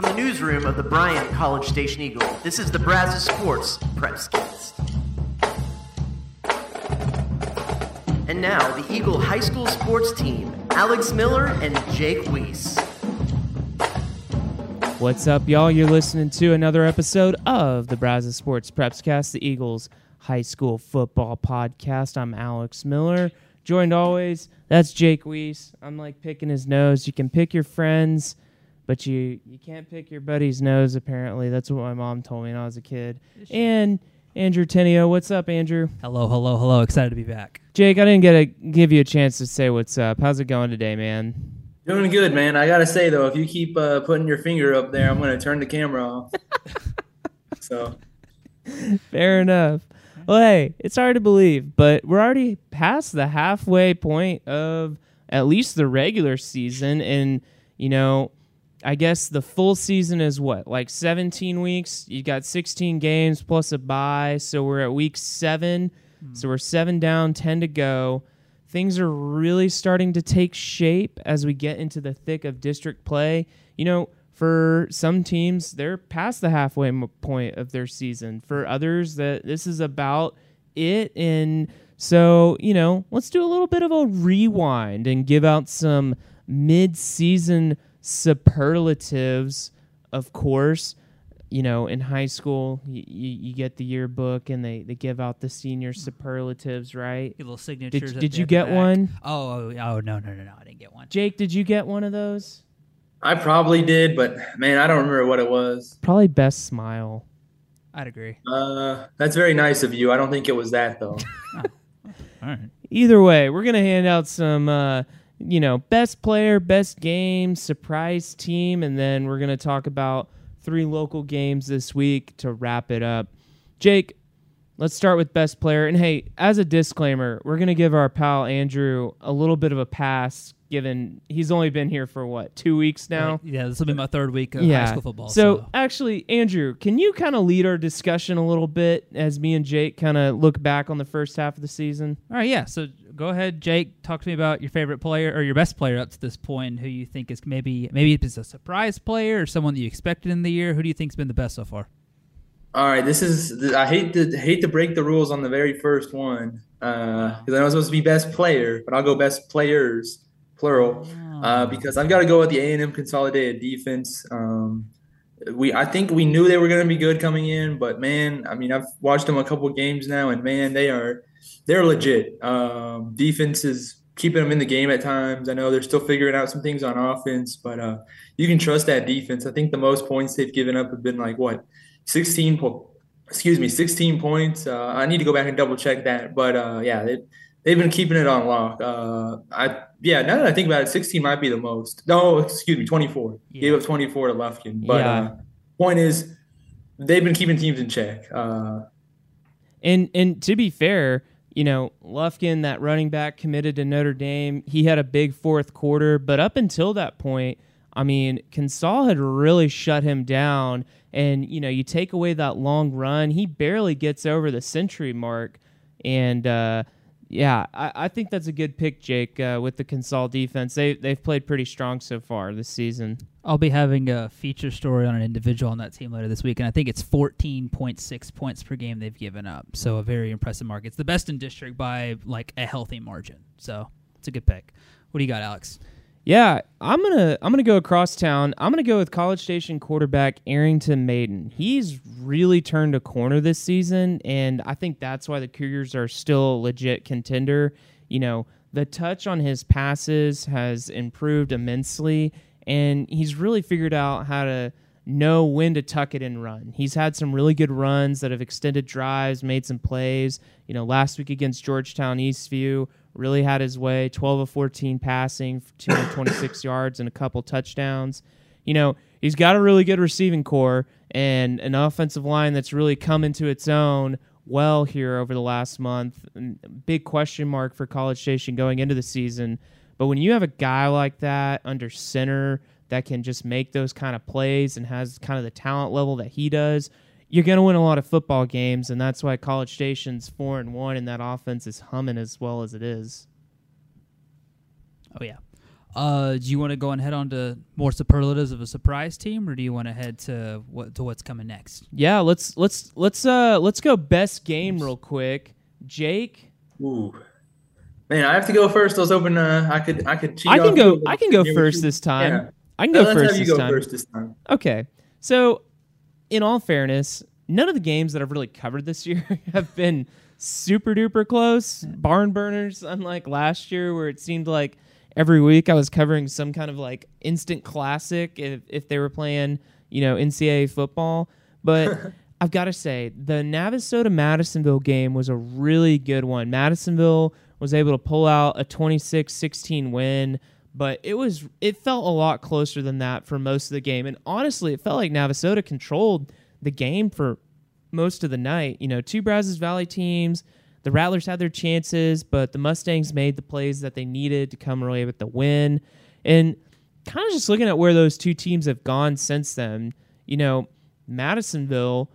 From the newsroom of the Bryan College Station Eagle, this is the Brazos Sports Prepscast. And now, the Eagle High School sports team, Alex Miller and Jake Weiss. What's up, y'all? You're listening to another episode of the Brazos Sports Prepscast, the Eagles High School Football Podcast. I'm Alex Miller, joined always. That's Jake Weiss. I'm like picking his nose. You can pick your friends, but you you can't pick your buddy's nose. Apparently, that's what my mom told me when I was a kid. And Andrew Tenio, what's up, Andrew? Hello, hello, hello. Excited to be back. Jake, I didn't get to give you a chance to say what's up. How's it going today, man? Doing good, man. I gotta say though, if you keep uh, putting your finger up there, I'm gonna turn the camera off. so Fair enough. Well, hey, it's hard to believe, but we're already past the halfway point of at least the regular season. And, you know, I guess the full season is what, like 17 weeks? You got 16 games plus a bye. So we're at week seven. Hmm. So we're seven down, 10 to go. Things are really starting to take shape as we get into the thick of district play. You know, for some teams, they're past the halfway point of their season. For others, that this is about it. And so, you know, let's do a little bit of a rewind and give out some mid-season superlatives. Of course, you know, in high school, you, you get the yearbook and they, they give out the senior superlatives, right? Your little signatures. Did, did you get back. one? Oh, oh, oh, no, no, no, no. I didn't get one. Jake, did you get one of those? I probably did, but man, I don't remember what it was. Probably best smile. I'd agree. Uh, that's very nice of you. I don't think it was that though. All right. Either way, we're gonna hand out some, uh, you know, best player, best game, surprise team, and then we're gonna talk about three local games this week to wrap it up. Jake, let's start with best player. And hey, as a disclaimer, we're gonna give our pal Andrew a little bit of a pass, given he's only been here for what two weeks now. Right. Yeah, this will be my third week of high school football. So, So, actually, Andrew, can you kind of lead our discussion a little bit as me and Jake kind of look back on the first half of the season? all right, yeah. So go ahead, Jake. Talk to me about your favorite player or your best player up to this point. Who you think is maybe maybe it's a surprise player or someone that you expected in the year. Who do you think's been the best so far? All right, this is. I hate to hate to break the rules on the very first one because I know it's supposed to be best player, but I'll go best players, plural, uh, because I've got to go with the A and M consolidated defense. Um, we I think we knew they were going to be good coming in, but man, I mean I've watched them a couple games now, and man, they are they're legit. Um, defense is keeping them in the game at times. I know they're still figuring out some things on offense, but uh, you can trust that defense. I think the most points they've given up have been like what 16 po- excuse me 16 points uh, i need to go back and double check that but uh, yeah they, they've been keeping it on lock uh, i yeah now that i think about it 16 might be the most no excuse me 24 Yeah. gave up 24 to lufkin but Yeah. uh, point is they've been keeping teams in check uh, And and to be fair, you know, Lufkin, that running back committed to Notre Dame, he had a big fourth quarter, but up until that point, I mean, Consol had really shut him down. And, you know, you take away that long run, he barely gets over the century mark. And uh, yeah, I, I think that's a good pick, Jake, uh, with the Consol defense. They they've played pretty strong so far this season. I'll be having a feature story on an individual on that team later this week, and I think it's 14.6 points per game they've given up. So a very impressive mark. It's the best in district by like a healthy margin. So it's a good pick. What do you got, Alex? Yeah, I'm gonna I'm gonna go across town. I'm gonna go with College Station quarterback Arrington Maiden. He's really turned a corner this season, and I think that's why the Cougars are still a legit contender. You know, the touch on his passes has improved immensely, and he's really figured out how to know when to tuck it and run. He's had some really good runs that have extended drives, made some plays. You know, last week against Georgetown Eastview, really had his way 12 of 14 passing, 226 yards, and a couple touchdowns. You know, he's got a really good receiving corps and an offensive line that's really come into its own well here over the last month. Mm, big question mark for College Station going into the season. But when you have a guy like that under center that can just make those kind of plays and has kind of the talent level that he does, you're going to win a lot of football games, and that's why College Station's four and one, and that offense is humming as well as it is. Oh yeah. Uh, do you want to go and head on to more superlatives of a surprise team, or do you want to head to what to what's coming next? Yeah, let's let's let's uh let's go best game real quick. Jake, Ooh. Man, I have to go first. I was hoping uh, I could I could cheat. I can go. I can go first this time. Yeah. I can go first this go time. first this time. Okay. So, in all fairness, none of the games that I've really covered this year have been super duper close. Barn burners, unlike last year, where it seemed like every week I was covering some kind of like instant classic if, if they were playing, you know, NCAA football. But I've got to say, the Navasota Madisonville game was a really good one. Madisonville was able to pull out a 26 16 win but it was it felt a lot closer than that for most of the game and honestly it felt like navasota controlled the game for most of the night you know two brazos valley teams the rattlers had their chances but the mustangs made the plays that they needed to come away with the win and kind of just looking at where those two teams have gone since then you know madisonville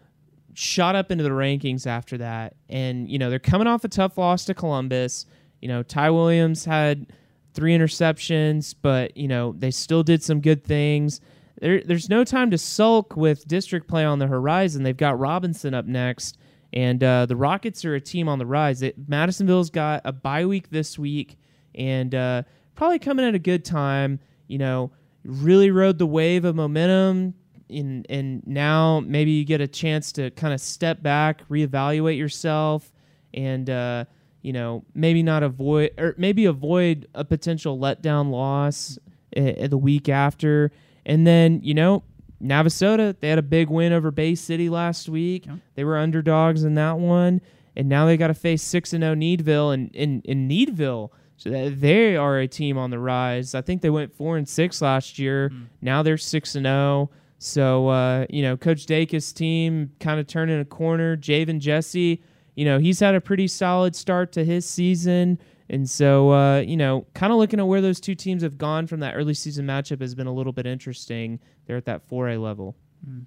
shot up into the rankings after that. And, you know, they're coming off a tough loss to Columbus. You know, Ty Williams had three interceptions, but, you know, they still did some good things. There, there's no time to sulk with district play on the horizon. They've got Robinson up next, and uh, the Rockets are a team on the rise. It, Madisonville's got a bye week this week, and uh, probably coming at a good time. You know, really rode the wave of momentum in, and now maybe you get a chance to kind of step back, reevaluate yourself, and uh, you know maybe not avoid or maybe avoid a potential letdown loss uh, the week after, and then you know Navasota they had a big win over Bay City last week. They were underdogs in that one, and now they got to face six and zero Needville, and in in Needville. So they are a team on the rise. I think they went four and six last year. Now they're six and zero. So uh, you know, Coach Dacus' team kind of turning a corner. Javen Jesse, you know, he's had a pretty solid start to his season, and so uh, you know, kind of looking at where those two teams have gone from that early season matchup has been a little bit interesting. They're at that four A level.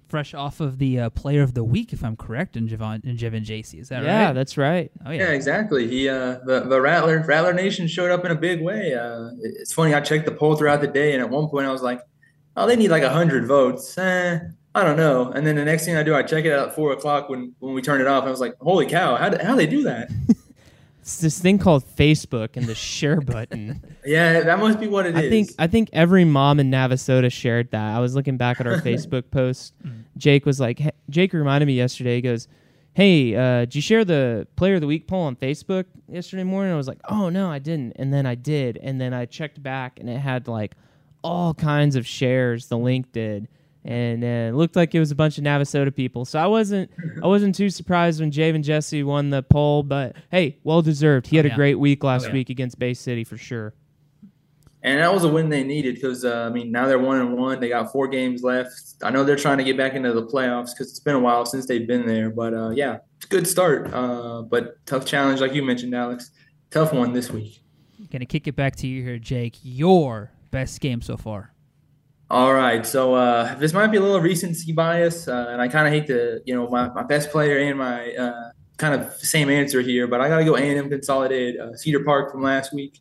Fresh off of the uh, Player of the Week, if I'm correct, in Javon in Jevin JC. Is that yeah, right? Yeah, that's right. oh Yeah, yeah. exactly. He uh the, the Rattler Rattler Nation showed up in a big way. Uh it's funny, I checked the poll throughout the day and at one point I was like, Oh, they need like hundred votes. Eh, I don't know. And then the next thing I do, I check it out at four o'clock when when we turn it off. I was like, Holy cow, how how they do that? It's this thing called Facebook and the share button. Yeah, that must be what it is. I think I think every mom in Navasota shared that. I was looking back at our Facebook post. Jake was like, hey, Jake reminded me yesterday. He goes, "Hey, uh, did you share the Player of the Week poll on Facebook yesterday morning?" I was like, "Oh no, I didn't." And then I did, and then I checked back, and it had like all kinds of shares. The link did. And uh, it looked like it was a bunch of Navasota people, so I wasn't I wasn't too surprised when Javen Jesse won the poll. But hey, well deserved. He had Oh, a great week last yeah. week against Bay City for sure. And that was a win they needed because uh, I mean now they're one and one. They got four games left. I know they're trying to get back into the playoffs because it's been a while since they've been there. But uh, yeah, it's a good start. Uh, but tough challenge, like you mentioned, Alex. Tough one this week. Gonna kick it back to you here, Jake. Your best game so far. All right, so uh, this might be a little recency bias, uh, and I kind of hate to, you know, my, my best player and my uh, kind of same answer here, but I got to go A&M Consolidated uh, Cedar Park from last week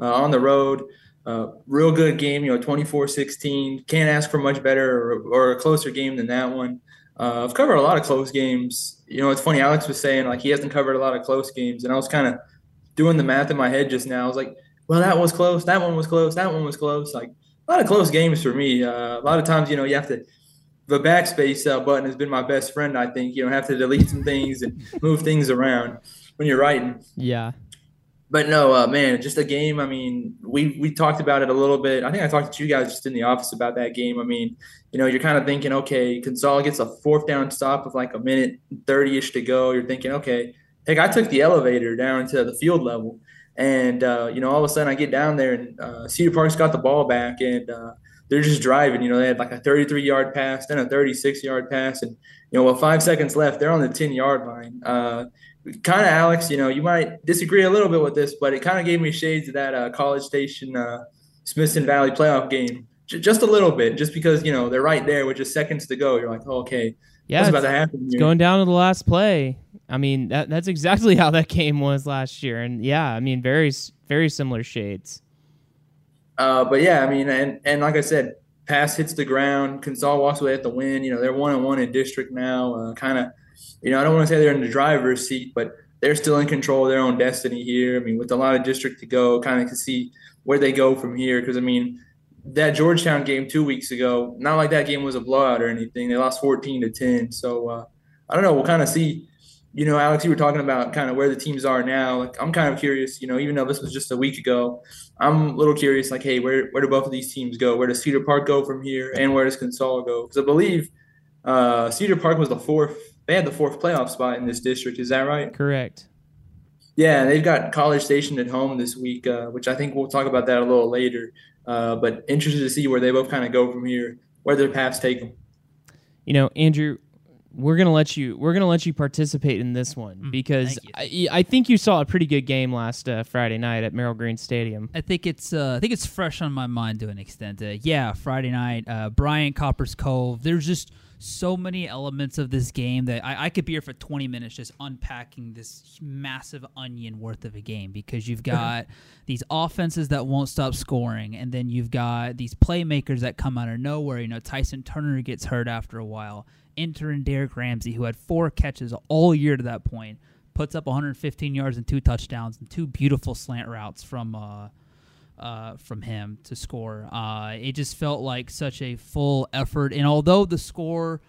uh, on the road. Uh, real good game, you know, 24-16. Can't ask for much better or, or a closer game than that one. I've covered a lot of close games. You know, it's funny. Alex was saying like he hasn't covered a lot of close games, and I was kind of doing the math in my head just now. I was like, well, that was close. That one was close. That one was close. Like a lot of close games for me. Uh, a lot of times, you know, you have to. The backspace uh, button has been my best friend. I think you know have to delete some things and move things around when you're writing. Yeah. But no, uh, man, just a game. I mean, we we talked about it a little bit. I think I talked to you guys just in the office about that game. I mean, you know, you're kind of thinking, okay, Consol gets a fourth down stop with like a minute thirty ish to go. You're thinking, okay, heck, I took the elevator down to the field level, and uh, you know, all of a sudden I get down there and uh, Cedar Park's got the ball back, and uh, they're just driving. You know, they had like a 33 yard pass, then a 36 yard pass, and you know, with five seconds left, they're on the 10 yard line. Uh, kind of Alex, you know, you might disagree a little bit with this, but it kind of gave me shades of that uh, College Station uh, Smithson Valley playoff game, J- just a little bit, just because you know they're right there with just seconds to go. You're like, oh, okay, Yeah, what's it's, about to happen? it's here? going down to the last play. I mean, that that's exactly how that game was last year, and yeah, I mean, very very similar shades. Uh, but yeah, I mean, and and like I said, pass hits the ground. Consol walks away at the win. You know, they're one on one in district now. Uh, kind of, you know, I don't want to say they're in the driver's seat, but they're still in control of their own destiny here. I mean, with a lot of district to go, kind of to see where they go from here. Because I mean, that Georgetown game two weeks ago, not like that game was a blowout or anything. They lost 14 to 10. So uh, I don't know. We'll kind of see. You know, Alex, you were talking about kind of where the teams are now. Like, I'm kind of curious. You know, even though this was just a week ago, I'm a little curious. Like, hey, where where do both of these teams go? Where does Cedar Park go from here, and where does Consol go? Because I believe uh, Cedar Park was the fourth. They had the fourth playoff spot in this district. Is that right? Correct. Yeah, they've got College Station at home this week, uh, which I think we'll talk about that a little later. Uh, but interested to see where they both kind of go from here, where their paths take them. You know, Andrew, we're gonna let you we're gonna let you participate in this one because I, I think you saw a pretty good game last uh, Friday night at Merrill Green Stadium. I think it's uh, I think it's fresh on my mind to an extent. Uh, yeah, Friday night, uh, Bryan Copperas Cove. There's just so many elements of this game that I, I could be here for 20 minutes just unpacking this massive onion worth of a game because you've got these offenses that won't stop scoring, and then you've got these playmakers that come out of nowhere. You know, Tyson Turner gets hurt after a while. Enter in Derek Ramsey, who had four catches all year to that point, puts up 115 yards and two touchdowns and two beautiful slant routes from uh, uh, from him to score. Uh, it just felt like such a full effort. And although the score,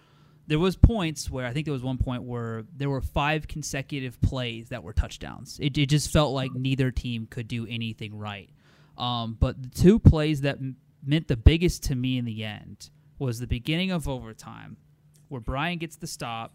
there was points where I think there was one point where there were five consecutive plays that were touchdowns. It, it just felt like neither team could do anything right. Um, but the two plays that m- meant the biggest to me in the end was the beginning of overtime, where Bryan gets the stop,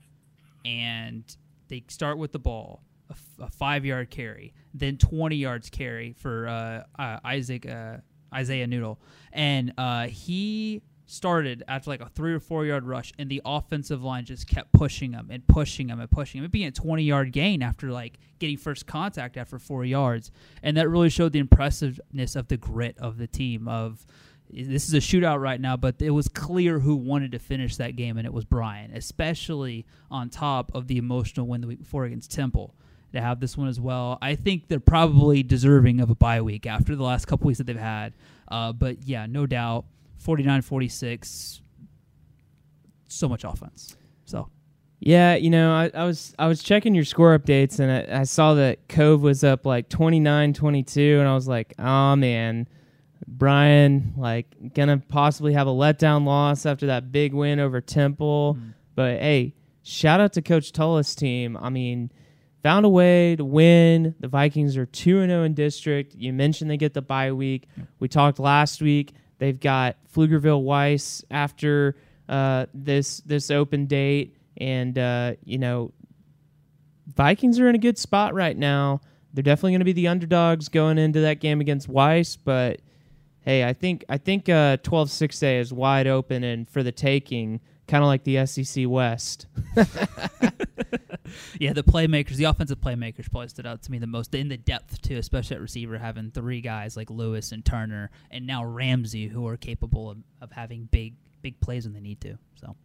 and they start with the ball a, f- a five yard carry, then 20 yards carry for uh, uh, Isaac uh, Isaiah Noodle, and uh, he started after like a three or four yard rush, and the offensive line just kept pushing him and pushing him and pushing him. It being a 20 yard gain after like getting first contact after four yards, and that really showed the impressiveness of the grit of the team of this is a shootout right now, but it was clear who wanted to finish that game, and it was Bryan, especially on top of the emotional win the week before against Temple to have this one as well. I think they're probably deserving of a bye week after the last couple weeks that they've had. Uh, but yeah, no doubt, 49 46, so much offense. So. Yeah, you know, I, I was I was checking your score updates and I, I saw that Cove was up like 29-22 and I was like, "Oh man, Bryan like to possibly have a letdown loss after that big win over Temple." Mm. But hey, shout out to coach Tullis team. I mean, found a way to win. The Vikings are 2 0 in district. You mentioned they get the bye week. We talked last week. They've got Pflugerville Weiss after uh, this this open date. And, uh, you know, Vikings are in a good spot right now. They're definitely going to be the underdogs going into that game against Weiss, but hey, I think I think uh, 12-6A is wide open and for the taking, kind of like the SEC West. yeah, the playmakers, the offensive playmakers probably stood out to me the most in the depth too, especially at receiver, having three guys like Lewis and Turner, and now Ramsey, who are capable of, of having big big plays when they need to. So,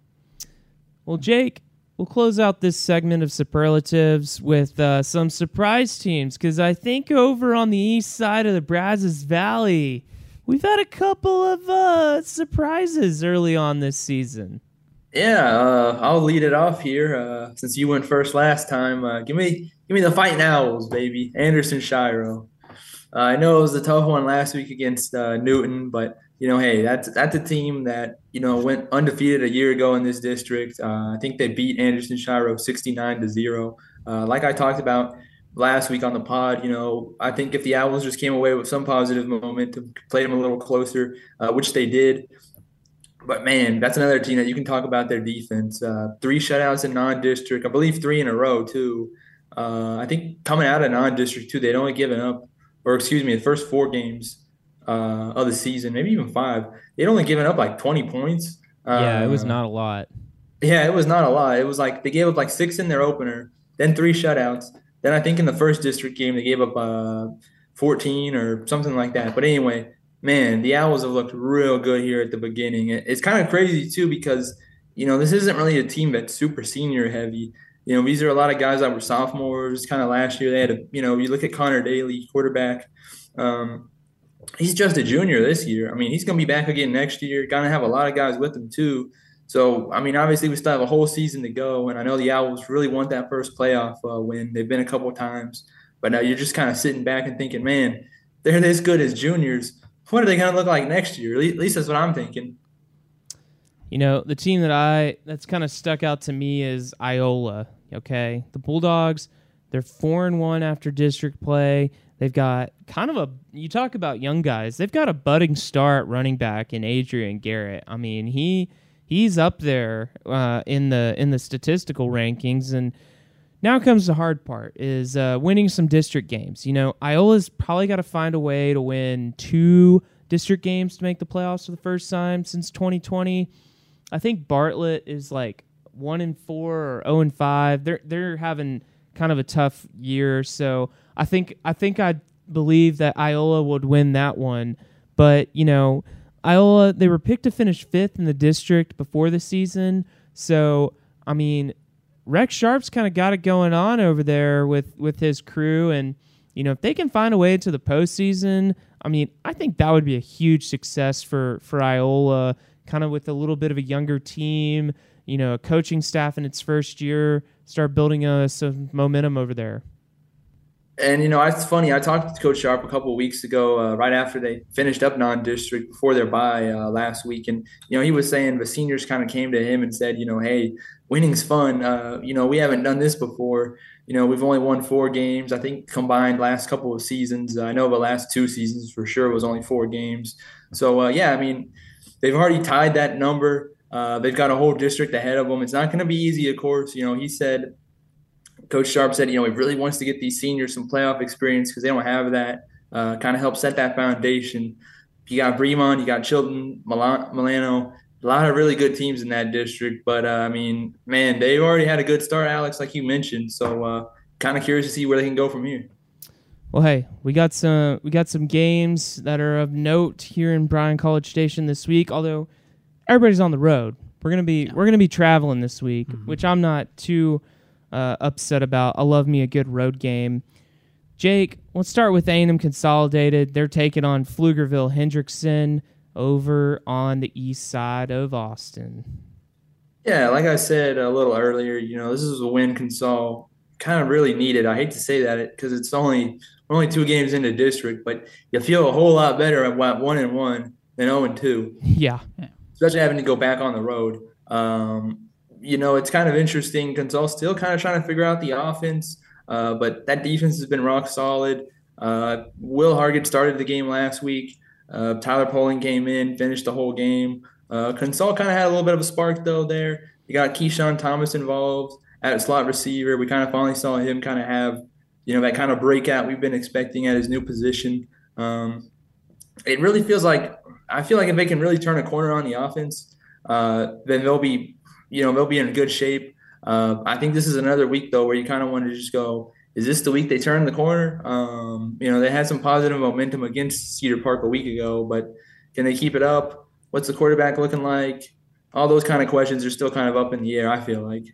well, Jake, we'll close out this segment of superlatives with uh, some surprise teams because I think over on the east side of the Brazos Valley, we've had a couple of uh, surprises early on this season. Yeah, uh, I'll lead it off here. Uh, since you went first last time, uh, give me give me the Fighting Owls, baby. Anderson Shiro. Uh, I know it was a tough one last week against uh, Newton, but you know, hey, that's that's a team that you know went undefeated a year ago in this district. I think they beat Anderson Shiro sixty nine to zero. like I talked about last week on the pod, you know, I think if the Owls just came away with some positive momentum, played them a little closer, which they did. But man, that's another team that you can talk about their defense. Uh, three shutouts in non-district, I believe three in a row too. Uh, I think coming out of non-district too, they'd only given up, or excuse me, the first four games uh, of the season, maybe even five, they'd only given up like 20 points. yeah, it was uh, not a lot. Yeah, it was not a lot. It was like they gave up like six in their opener, then three shutouts. Then I think in the first district game they gave up uh, 14 or something like that. But anyway, man, the Owls have looked real good here at the beginning. It's kind of crazy too because you know this isn't really a team that's super senior heavy. You know, these are a lot of guys that were sophomores kind of last year. They had a, you know, you look at Connor Daly, quarterback. Um, he's just a junior this year. I mean, he's going to be back again next year. Going to have a lot of guys with him too. So, I mean, obviously, we still have a whole season to go, and I know the Owls really want that first playoff uh, win. They've been a couple times, but now you're just kind of sitting back and thinking, man, they're this good as juniors. What are they going to look like next year? At least that's what I'm thinking. You know, the team that I that's kind of stuck out to me is Iola. Okay, the Bulldogs. They're four and one after district play. They've got kind of a you talk about young guys. They've got a budding star at running back in Adrian Garrett. I mean, he he's up there uh, in the in the statistical rankings. And now comes the hard part is uh, winning some district games. You know iola's probably got to find a way to win two district games to make the playoffs for the first time since 2020 i think bartlett is like one and four or 0 and five. They're they're having kind of a tough year. So i think i think i believe that iola would win that one. But you know Iola, they were picked to finish fifth in the district before the season. So, I mean, Rex Sharp's kind of got it going on over there with, with his crew. And, you know, if they can find a way to the postseason, I mean, I think that would be a huge success for, for Iola, kind of with a little bit of a younger team, you know, a coaching staff in its first year, start building uh, some momentum over there. And you know, it's funny. I talked to Coach Sharp a couple of weeks ago, uh, right after they finished up non-district before their bye uh, last week, and you know, he was saying the seniors kind of came to him and said, you know, hey, winning's fun. Uh, you know, we haven't done this before. You know, we've only won four games. I think combined last couple of seasons. I know the last two seasons for sure was only four games. So uh, yeah, I mean, they've already tied that number. Uh, they've got a whole district ahead of them. It's not going to be easy, of course. You know, he said Coach Sharp said, you know, he really wants to get these seniors some playoff experience because they don't have that. Uh, kind of help set that foundation. You got Bremond, you got Chilton, Milano, a lot of really good teams in that district. But uh, I mean, man, they've already had a good start, Alex, like you mentioned. So uh, kind of curious to see where they can go from here. Well, hey, we got some we got some games that are of note here in Bryan College Station this week. Although everybody's on the road, we're gonna be yeah. we're gonna be traveling this week, mm-hmm. which I'm not too uh, upset about. I love me a good road game. Jake, let's start with A&M Consolidated. They're taking on Pflugerville Hendrickson over on the east side of Austin. Yeah, like I said a little earlier, you know, this is a win Consol kind of really needed. I hate to say that because it's only only two games into the district, but you feel a whole lot better at one and one than zero oh and two. Yeah, especially having to go back on the road. Um, you know, it's kind of interesting. Consol still kind of trying to figure out the offense, uh, but that defense has been rock solid. Uh, Will Hargett started the game last week. Uh, Tyler Poling came in, finished the whole game. Uh, Consol kind of had a little bit of a spark though there. You got Keyshawn Thomas involved at slot receiver. We kind of finally saw him kind of have, you know, that kind of breakout we've been expecting at his new position. Um, it really feels like I feel like if they can really turn a corner on the offense, uh, then they'll be you know they'll be in good shape. Uh, I think this is another week though where you kind of want to just go. Is this the week they turn the corner? Um, you know they had some positive momentum against Cedar Park a week ago, but can they keep it up? What's the quarterback looking like? All those kind of questions are still kind of up in the air. I feel like.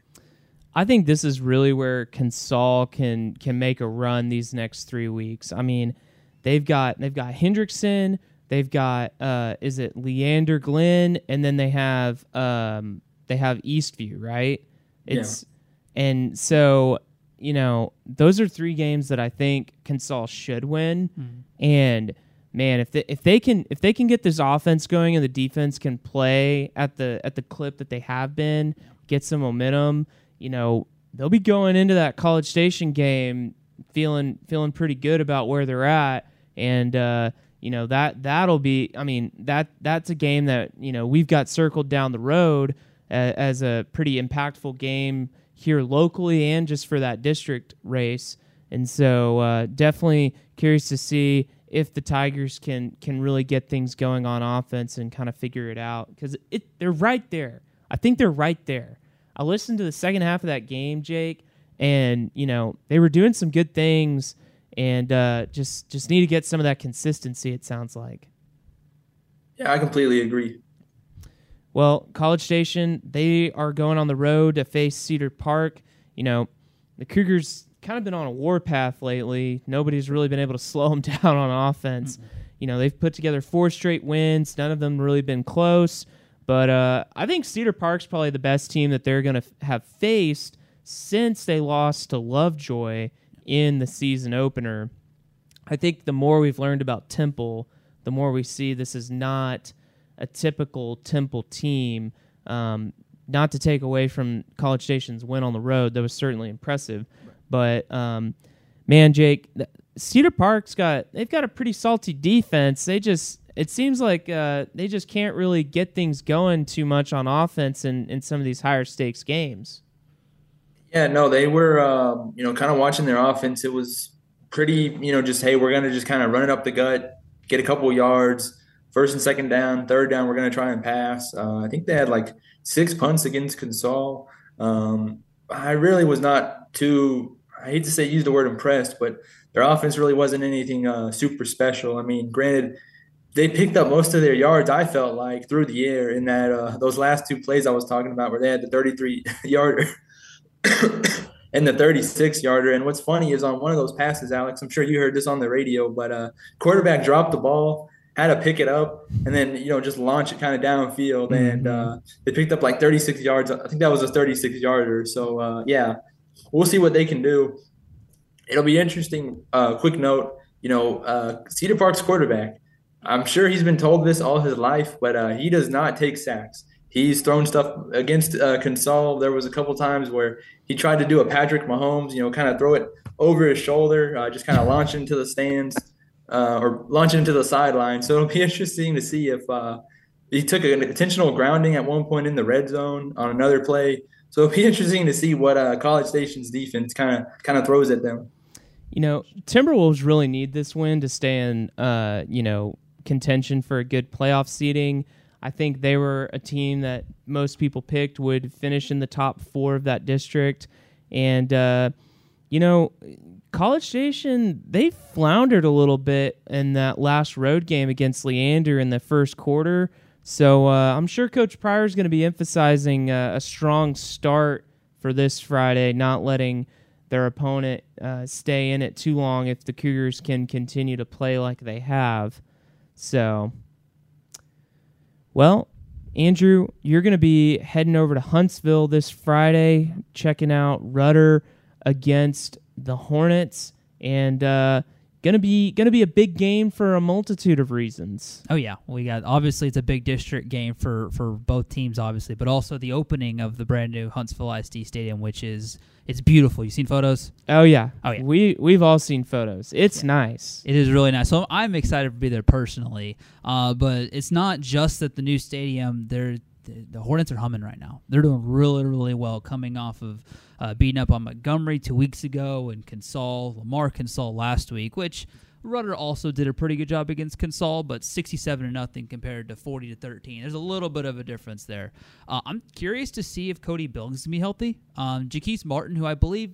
I think this is really where Consol can can make a run these next three weeks. I mean, they've got they've got Hendrickson, they've got uh, is it Leander Glenn, and then they have um, they have Eastview, right? It's yeah. and so you know those are three games that I think Consol should win, mm. and man, if they, if they can if they can get this offense going and the defense can play at the at the clip that they have been, get some momentum, you know they'll be going into that College Station game feeling feeling pretty good about where they're at, and uh, you know that that'll be I mean that that's a game that you know we've got circled down the road as a pretty impactful game here locally and just for that district race. And so, uh, definitely curious to see if the Tigers can can really get things going on offense and kind of figure it out because it they're right there. I think they're right there. I listened to the second half of that game, Jake, and you know they were doing some good things, and uh, just just need to get some of that consistency. It sounds like. Yeah, I completely agree. Well, College Station, they are going on the road to face Cedar Park. You know, the Cougars kind of been on a warpath lately. Nobody's really been able to slow them down on offense. Mm-hmm. you know they've put together four straight wins. None of them really been close. But uh, I think Cedar Park's probably the best team that they're going to f- have faced since they lost to Lovejoy in the season opener. I think the more we've learned about Temple, the more we see this is not a typical Temple team. Um, not to take away from College Station's win on the road, that was certainly impressive. But um, man, Jake, Cedar Park's got they've got a pretty salty defense. They just it seems like uh, they just can't really get things going too much on offense in, in some of these higher stakes games. Yeah, no, they were, um, you know, kind of watching their offense. It was pretty, you know, just hey, we're gonna just kind of run it up the gut, get a couple yards, first and second down, third down, we're gonna try and pass. Uh, I think they had like six punts against Consol. Um, I really was not too. I hate to say use the word impressed, but their offense really wasn't anything uh, super special. I mean, granted, they picked up most of their yards. I felt like through the air in that uh, those last two plays I was talking about, where they had the 33 yarder and the 36 yarder. And what's funny is on one of those passes, Alex, I'm sure you heard this on the radio, but uh, quarterback dropped the ball, had to pick it up, and then you know just launch it kind of downfield, mm-hmm. and uh, they picked up like 36 yards. I think that was a 36 yarder. So uh, yeah, we'll see what they can do. It'll be interesting. Uh, quick note, you know, uh, Cedar Park's quarterback. I'm sure he's been told this all his life, but uh, he does not take sacks he's thrown stuff against uh, Consol. There was a couple times where he tried to do a Patrick Mahomes, you know, kind of throw it over his shoulder, uh, just kind of launch into the stands uh, or launch into the sideline. So it'll be interesting to see if uh, he took an intentional grounding at one point in the red zone on another play. So it'll be interesting to see what uh, College Station's defense kind of kind of throws at them. You know, Timberwolves really need this win to stay in, uh, you know, contention for a good playoff seeding. I think they were a team that most people picked would finish in the top four of that district. And, uh, you know, College Station, they floundered a little bit in that last road game against Leander in the first quarter. So uh, I'm sure Coach Pryor is going to be emphasizing uh, a strong start for this Friday, not letting their opponent uh, stay in it too long if the Cougars can continue to play like they have. So well, Andrew, you're going to be heading over to Huntsville this Friday, checking out Rudder against the Hornets, and uh, gonna be gonna be a big game for a multitude of reasons. Oh yeah, we got obviously it's a big district game for for both teams, obviously, but also the opening of the brand new Huntsville ISD Stadium, which is it's beautiful. You seen photos? Oh yeah. Oh yeah. We we've all seen photos. It's yeah. nice. It is really nice. So I'm excited to be there personally. Uh, but it's not just that the new stadium. They're the Hornets are humming right now. They're doing really really well, coming off of uh, beating up on Montgomery two weeks ago and Consol, Lamar Consol last week, which Rudder also did a pretty good job against Consol, but 67 to nothing compared to 40 to 13. There's a little bit of a difference there. Uh, I'm curious to see if Cody Billings can be healthy. Um, Jaquise Martin, who I believe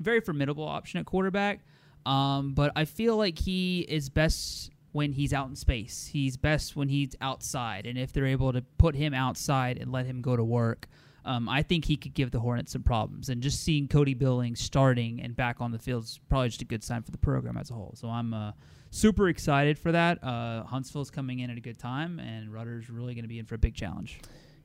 very formidable option at quarterback, um, but I feel like he is best when he's out in space. He's best when he's outside, and if they're able to put him outside and let him go to work. Um, I think he could give the Hornets some problems. And just seeing Cody Billings starting and back on the field is probably just a good sign for the program as a whole. So I'm uh, super excited for that. Uh, Huntsville's coming in at a good time, and Rudder's really going to be in for a big challenge.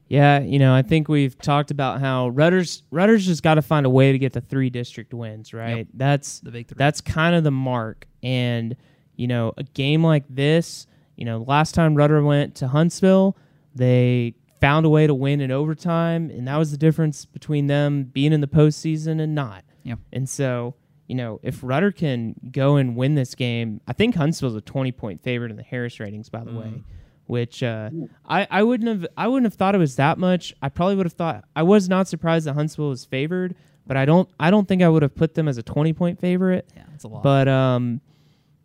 Yeah, you know, I think we've talked about how Rudder's Rudder's just got to find a way to get the three district wins, right? Yep. That's the big three. That's kind of the mark. And you know, a game like this, you know, last time Rudder went to Huntsville, they found a way to win in overtime, and that was the difference between them being in the postseason and not. Yeah. And so, you know, if Rudder can go and win this game, I think Huntsville's a twenty point favorite in the Harris ratings, by the mm. way. Which uh, I, I wouldn't have I wouldn't have thought it was that much. I probably would have thought I was not surprised that Huntsville was favored, but I don't I don't think I would have put them as a twenty point favorite. Yeah, that's a lot. But um,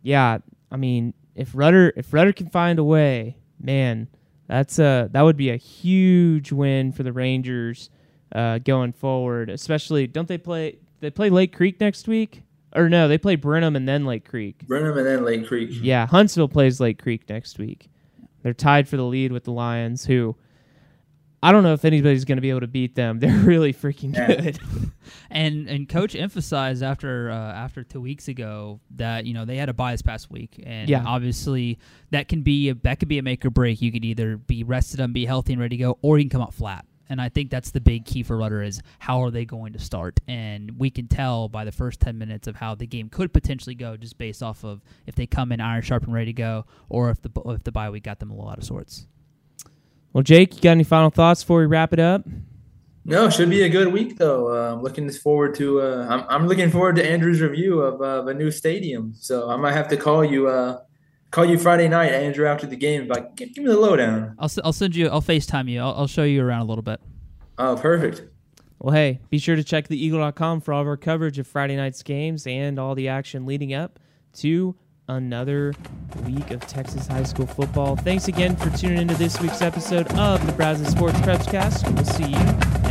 yeah, I mean, if Rudder if Rudder can find a way, man, that's a that would be a huge win for the Rangers uh, going forward. Especially, don't they play? They play Lake Creek next week, or no? They play Brenham and then Lake Creek. Brenham and then Lake Creek. Yeah, Huntsville plays Lake Creek next week. They're tied for the lead with the Lions, who I don't know if anybody's going to be able to beat them. They're really freaking Yeah. good. And and coach emphasized after uh, after two weeks ago that you know they had a bias past week, and Yeah. obviously that can be a, that could be a make or break. You could either be rested and be healthy and ready to go, or you can come out flat. And I think that's the big key for Rudder is how are they going to start? And we can tell by the first ten minutes of how the game could potentially go, just based off of if they come in iron sharp and ready to go, or if the if the bye week got them a little out of sorts. Well, Jake, you got any final thoughts before we wrap it up? No, should be a good week though. Uh, I'm looking forward to. Uh, I'm I'm looking forward to Andrew's review of, uh, of a new stadium. So I might have to call you. Uh, call you Friday night, Andrew, after the game. Like, give, give me the lowdown. I'll s- I'll send you I'll Facetime you. I'll, I'll show you around a little bit. Oh, perfect. Well, hey, be sure to check the theeagle.com for all of our coverage of Friday night's games and all the action leading up to another week of Texas high school football. Thanks again for tuning into this week's episode of the Brazos Sports Preps Cast. We'll see you